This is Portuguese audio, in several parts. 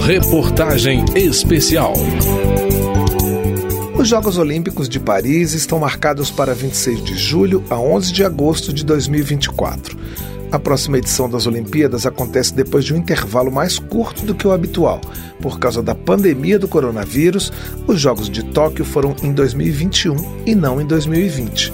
Reportagem especial. Os Jogos Olímpicos de Paris estão marcados para 26 de julho a 11 de agosto de 2024. A próxima edição das Olimpíadas acontece depois de um intervalo mais curto do que o habitual. Por causa da pandemia do coronavírus, os Jogos de Tóquio foram em 2021 e não em 2020.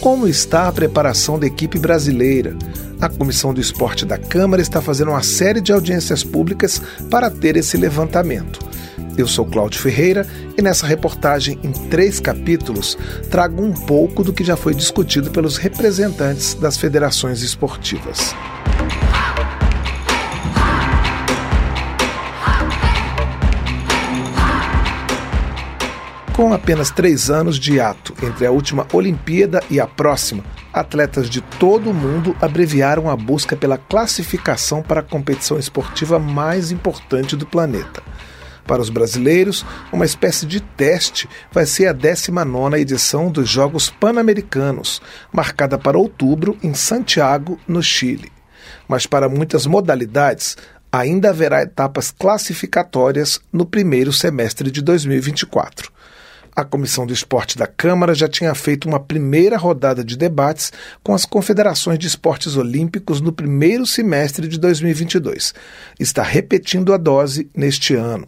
Como está a preparação da equipe brasileira? A Comissão do Esporte da Câmara está fazendo uma série de audiências públicas para ter esse levantamento. Eu sou Cláudio Ferreira e nessa reportagem, em três capítulos, trago um pouco do que já foi discutido pelos representantes das federações esportivas. Com apenas três anos de ato entre a última Olimpíada e a próxima, atletas de todo o mundo abreviaram a busca pela classificação para a competição esportiva mais importante do planeta. Para os brasileiros, uma espécie de teste vai ser a 19 edição dos Jogos Pan-Americanos, marcada para outubro em Santiago, no Chile. Mas para muitas modalidades, ainda haverá etapas classificatórias no primeiro semestre de 2024. A Comissão do Esporte da Câmara já tinha feito uma primeira rodada de debates com as confederações de esportes olímpicos no primeiro semestre de 2022. Está repetindo a dose neste ano.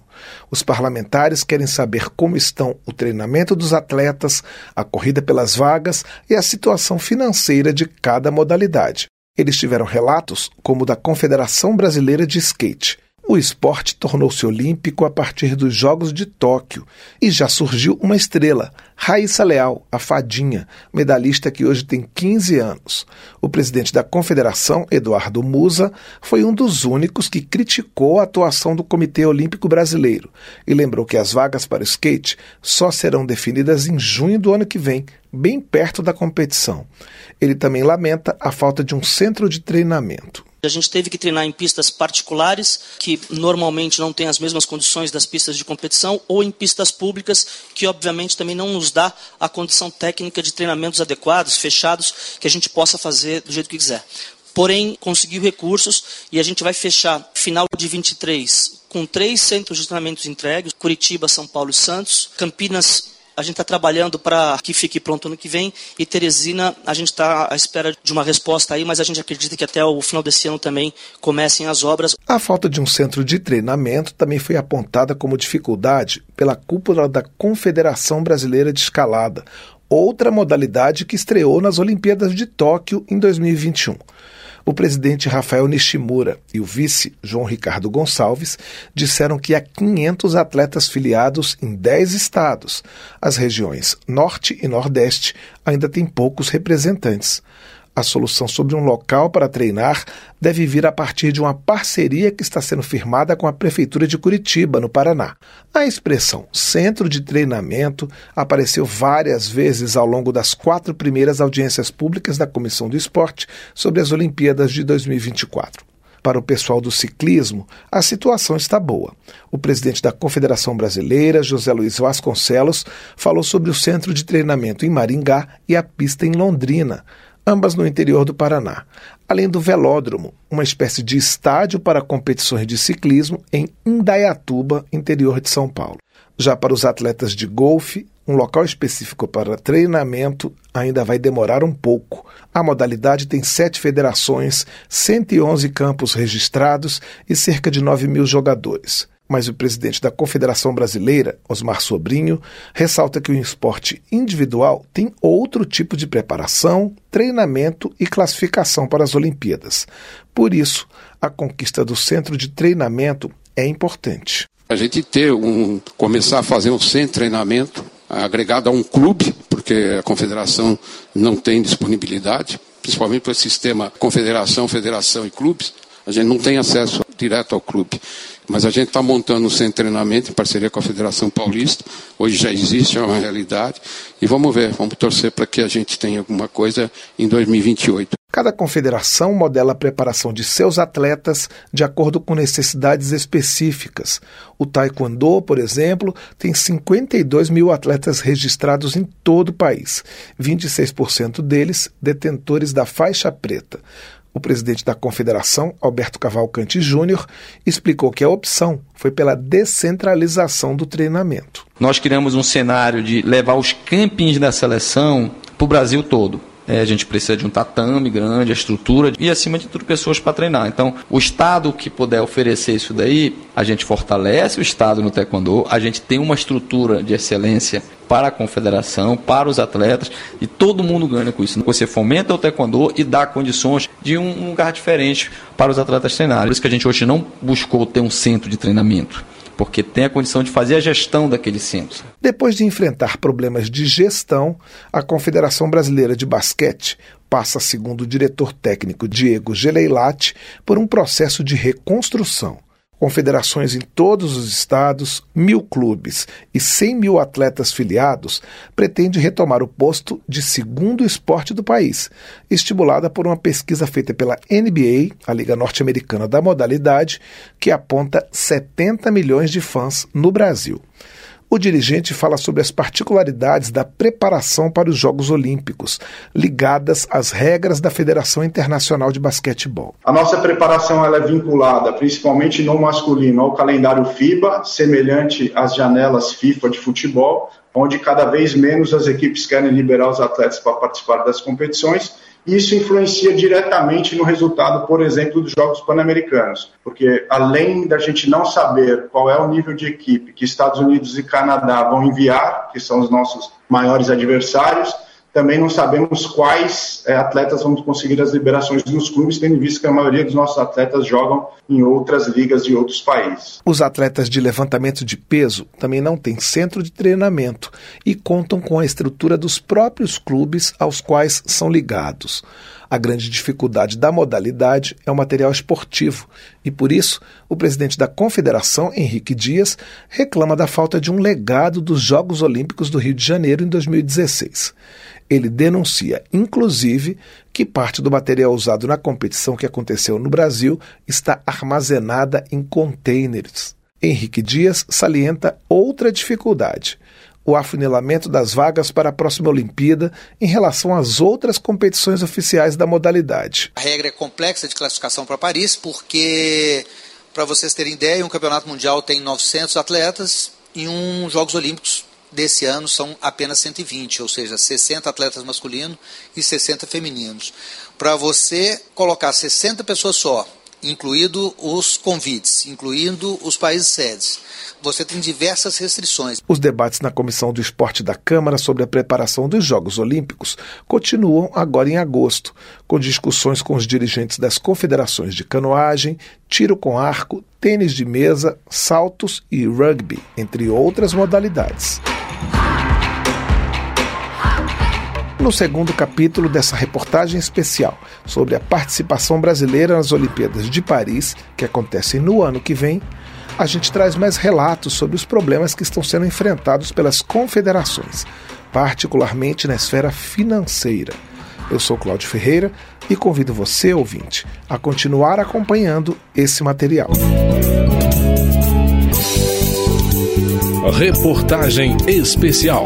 Os parlamentares querem saber como estão o treinamento dos atletas, a corrida pelas vagas e a situação financeira de cada modalidade. Eles tiveram relatos como o da Confederação Brasileira de Skate. O esporte tornou-se olímpico a partir dos Jogos de Tóquio e já surgiu uma estrela, Raíssa Leal, a fadinha, medalhista que hoje tem 15 anos. O presidente da confederação, Eduardo Musa, foi um dos únicos que criticou a atuação do Comitê Olímpico Brasileiro e lembrou que as vagas para o skate só serão definidas em junho do ano que vem, bem perto da competição. Ele também lamenta a falta de um centro de treinamento. A gente teve que treinar em pistas particulares, que normalmente não têm as mesmas condições das pistas de competição, ou em pistas públicas, que obviamente também não nos dá a condição técnica de treinamentos adequados, fechados, que a gente possa fazer do jeito que quiser. Porém, conseguiu recursos e a gente vai fechar final de 23 com três centros de treinamentos entregues: Curitiba, São Paulo e Santos, Campinas a gente está trabalhando para que fique pronto ano que vem. E Teresina, a gente está à espera de uma resposta aí, mas a gente acredita que até o final desse ano também comecem as obras. A falta de um centro de treinamento também foi apontada como dificuldade pela cúpula da Confederação Brasileira de Escalada, outra modalidade que estreou nas Olimpíadas de Tóquio em 2021. O presidente Rafael Nishimura e o vice João Ricardo Gonçalves disseram que há 500 atletas filiados em 10 estados. As regiões Norte e Nordeste ainda têm poucos representantes. A solução sobre um local para treinar deve vir a partir de uma parceria que está sendo firmada com a Prefeitura de Curitiba, no Paraná. A expressão centro de treinamento apareceu várias vezes ao longo das quatro primeiras audiências públicas da Comissão do Esporte sobre as Olimpíadas de 2024. Para o pessoal do ciclismo, a situação está boa. O presidente da Confederação Brasileira, José Luiz Vasconcelos, falou sobre o centro de treinamento em Maringá e a pista em Londrina ambas no interior do Paraná, além do velódromo, uma espécie de estádio para competições de ciclismo em Indaiatuba, interior de São Paulo. Já para os atletas de golfe, um local específico para treinamento ainda vai demorar um pouco. A modalidade tem sete federações, 111 campos registrados e cerca de 9 mil jogadores mas o presidente da Confederação Brasileira, Osmar Sobrinho, ressalta que o esporte individual tem outro tipo de preparação, treinamento e classificação para as Olimpíadas. Por isso, a conquista do centro de treinamento é importante. A gente ter um começar a fazer um centro de treinamento agregado a um clube, porque a confederação não tem disponibilidade, principalmente para o sistema confederação, federação e clubes, a gente não tem acesso direto ao clube. Mas a gente está montando um centro de treinamento em parceria com a Federação Paulista. Hoje já existe, é uma realidade. E vamos ver, vamos torcer para que a gente tenha alguma coisa em 2028. Cada confederação modela a preparação de seus atletas de acordo com necessidades específicas. O Taekwondo, por exemplo, tem 52 mil atletas registrados em todo o país, 26% deles detentores da faixa preta. O presidente da confederação, Alberto Cavalcante Júnior, explicou que a opção foi pela descentralização do treinamento. Nós criamos um cenário de levar os campings da seleção para o Brasil todo. É, a gente precisa de um tatame grande, a estrutura e, acima de tudo, pessoas para treinar. Então, o Estado que puder oferecer isso daí, a gente fortalece o Estado no Taekwondo, a gente tem uma estrutura de excelência para a confederação, para os atletas, e todo mundo ganha com isso. Você fomenta o taekwondo e dá condições de um lugar diferente para os atletas treinarem. Por isso que a gente hoje não buscou ter um centro de treinamento porque tem a condição de fazer a gestão daquele centro. Depois de enfrentar problemas de gestão, a Confederação Brasileira de Basquete passa, segundo o diretor técnico Diego Geleilati, por um processo de reconstrução confederações em todos os estados, mil clubes e 100 mil atletas filiados, pretende retomar o posto de segundo esporte do país, estimulada por uma pesquisa feita pela NBA, a Liga Norte-Americana da Modalidade, que aponta 70 milhões de fãs no Brasil. O dirigente fala sobre as particularidades da preparação para os Jogos Olímpicos, ligadas às regras da Federação Internacional de Basquetebol. A nossa preparação ela é vinculada, principalmente no masculino, ao calendário FIBA, semelhante às janelas FIFA de futebol, onde cada vez menos as equipes querem liberar os atletas para participar das competições isso influencia diretamente no resultado, por exemplo, dos Jogos Pan-Americanos, porque além da gente não saber qual é o nível de equipe que Estados Unidos e Canadá vão enviar, que são os nossos maiores adversários, também não sabemos quais é, atletas vão conseguir as liberações nos clubes, tendo visto que a maioria dos nossos atletas jogam em outras ligas de outros países. Os atletas de levantamento de peso também não têm centro de treinamento e contam com a estrutura dos próprios clubes aos quais são ligados. A grande dificuldade da modalidade é o material esportivo e, por isso, o presidente da Confederação, Henrique Dias, reclama da falta de um legado dos Jogos Olímpicos do Rio de Janeiro em 2016. Ele denuncia, inclusive, que parte do material usado na competição que aconteceu no Brasil está armazenada em contêineres. Henrique Dias salienta outra dificuldade: o afunilamento das vagas para a próxima Olimpíada em relação às outras competições oficiais da modalidade. A regra é complexa de classificação para Paris, porque, para vocês terem ideia, um campeonato mundial tem 900 atletas e um Jogos Olímpicos desse ano são apenas 120, ou seja, 60 atletas masculinos e 60 femininos. Para você colocar 60 pessoas só, incluído os convites, incluindo os países sedes, você tem diversas restrições. Os debates na Comissão do Esporte da Câmara sobre a preparação dos Jogos Olímpicos continuam agora em agosto, com discussões com os dirigentes das confederações de canoagem, tiro com arco, tênis de mesa, saltos e rugby, entre outras modalidades. No segundo capítulo dessa reportagem especial sobre a participação brasileira nas Olimpíadas de Paris, que acontecem no ano que vem, a gente traz mais relatos sobre os problemas que estão sendo enfrentados pelas confederações, particularmente na esfera financeira. Eu sou Cláudio Ferreira e convido você, ouvinte, a continuar acompanhando esse material. Reportagem especial.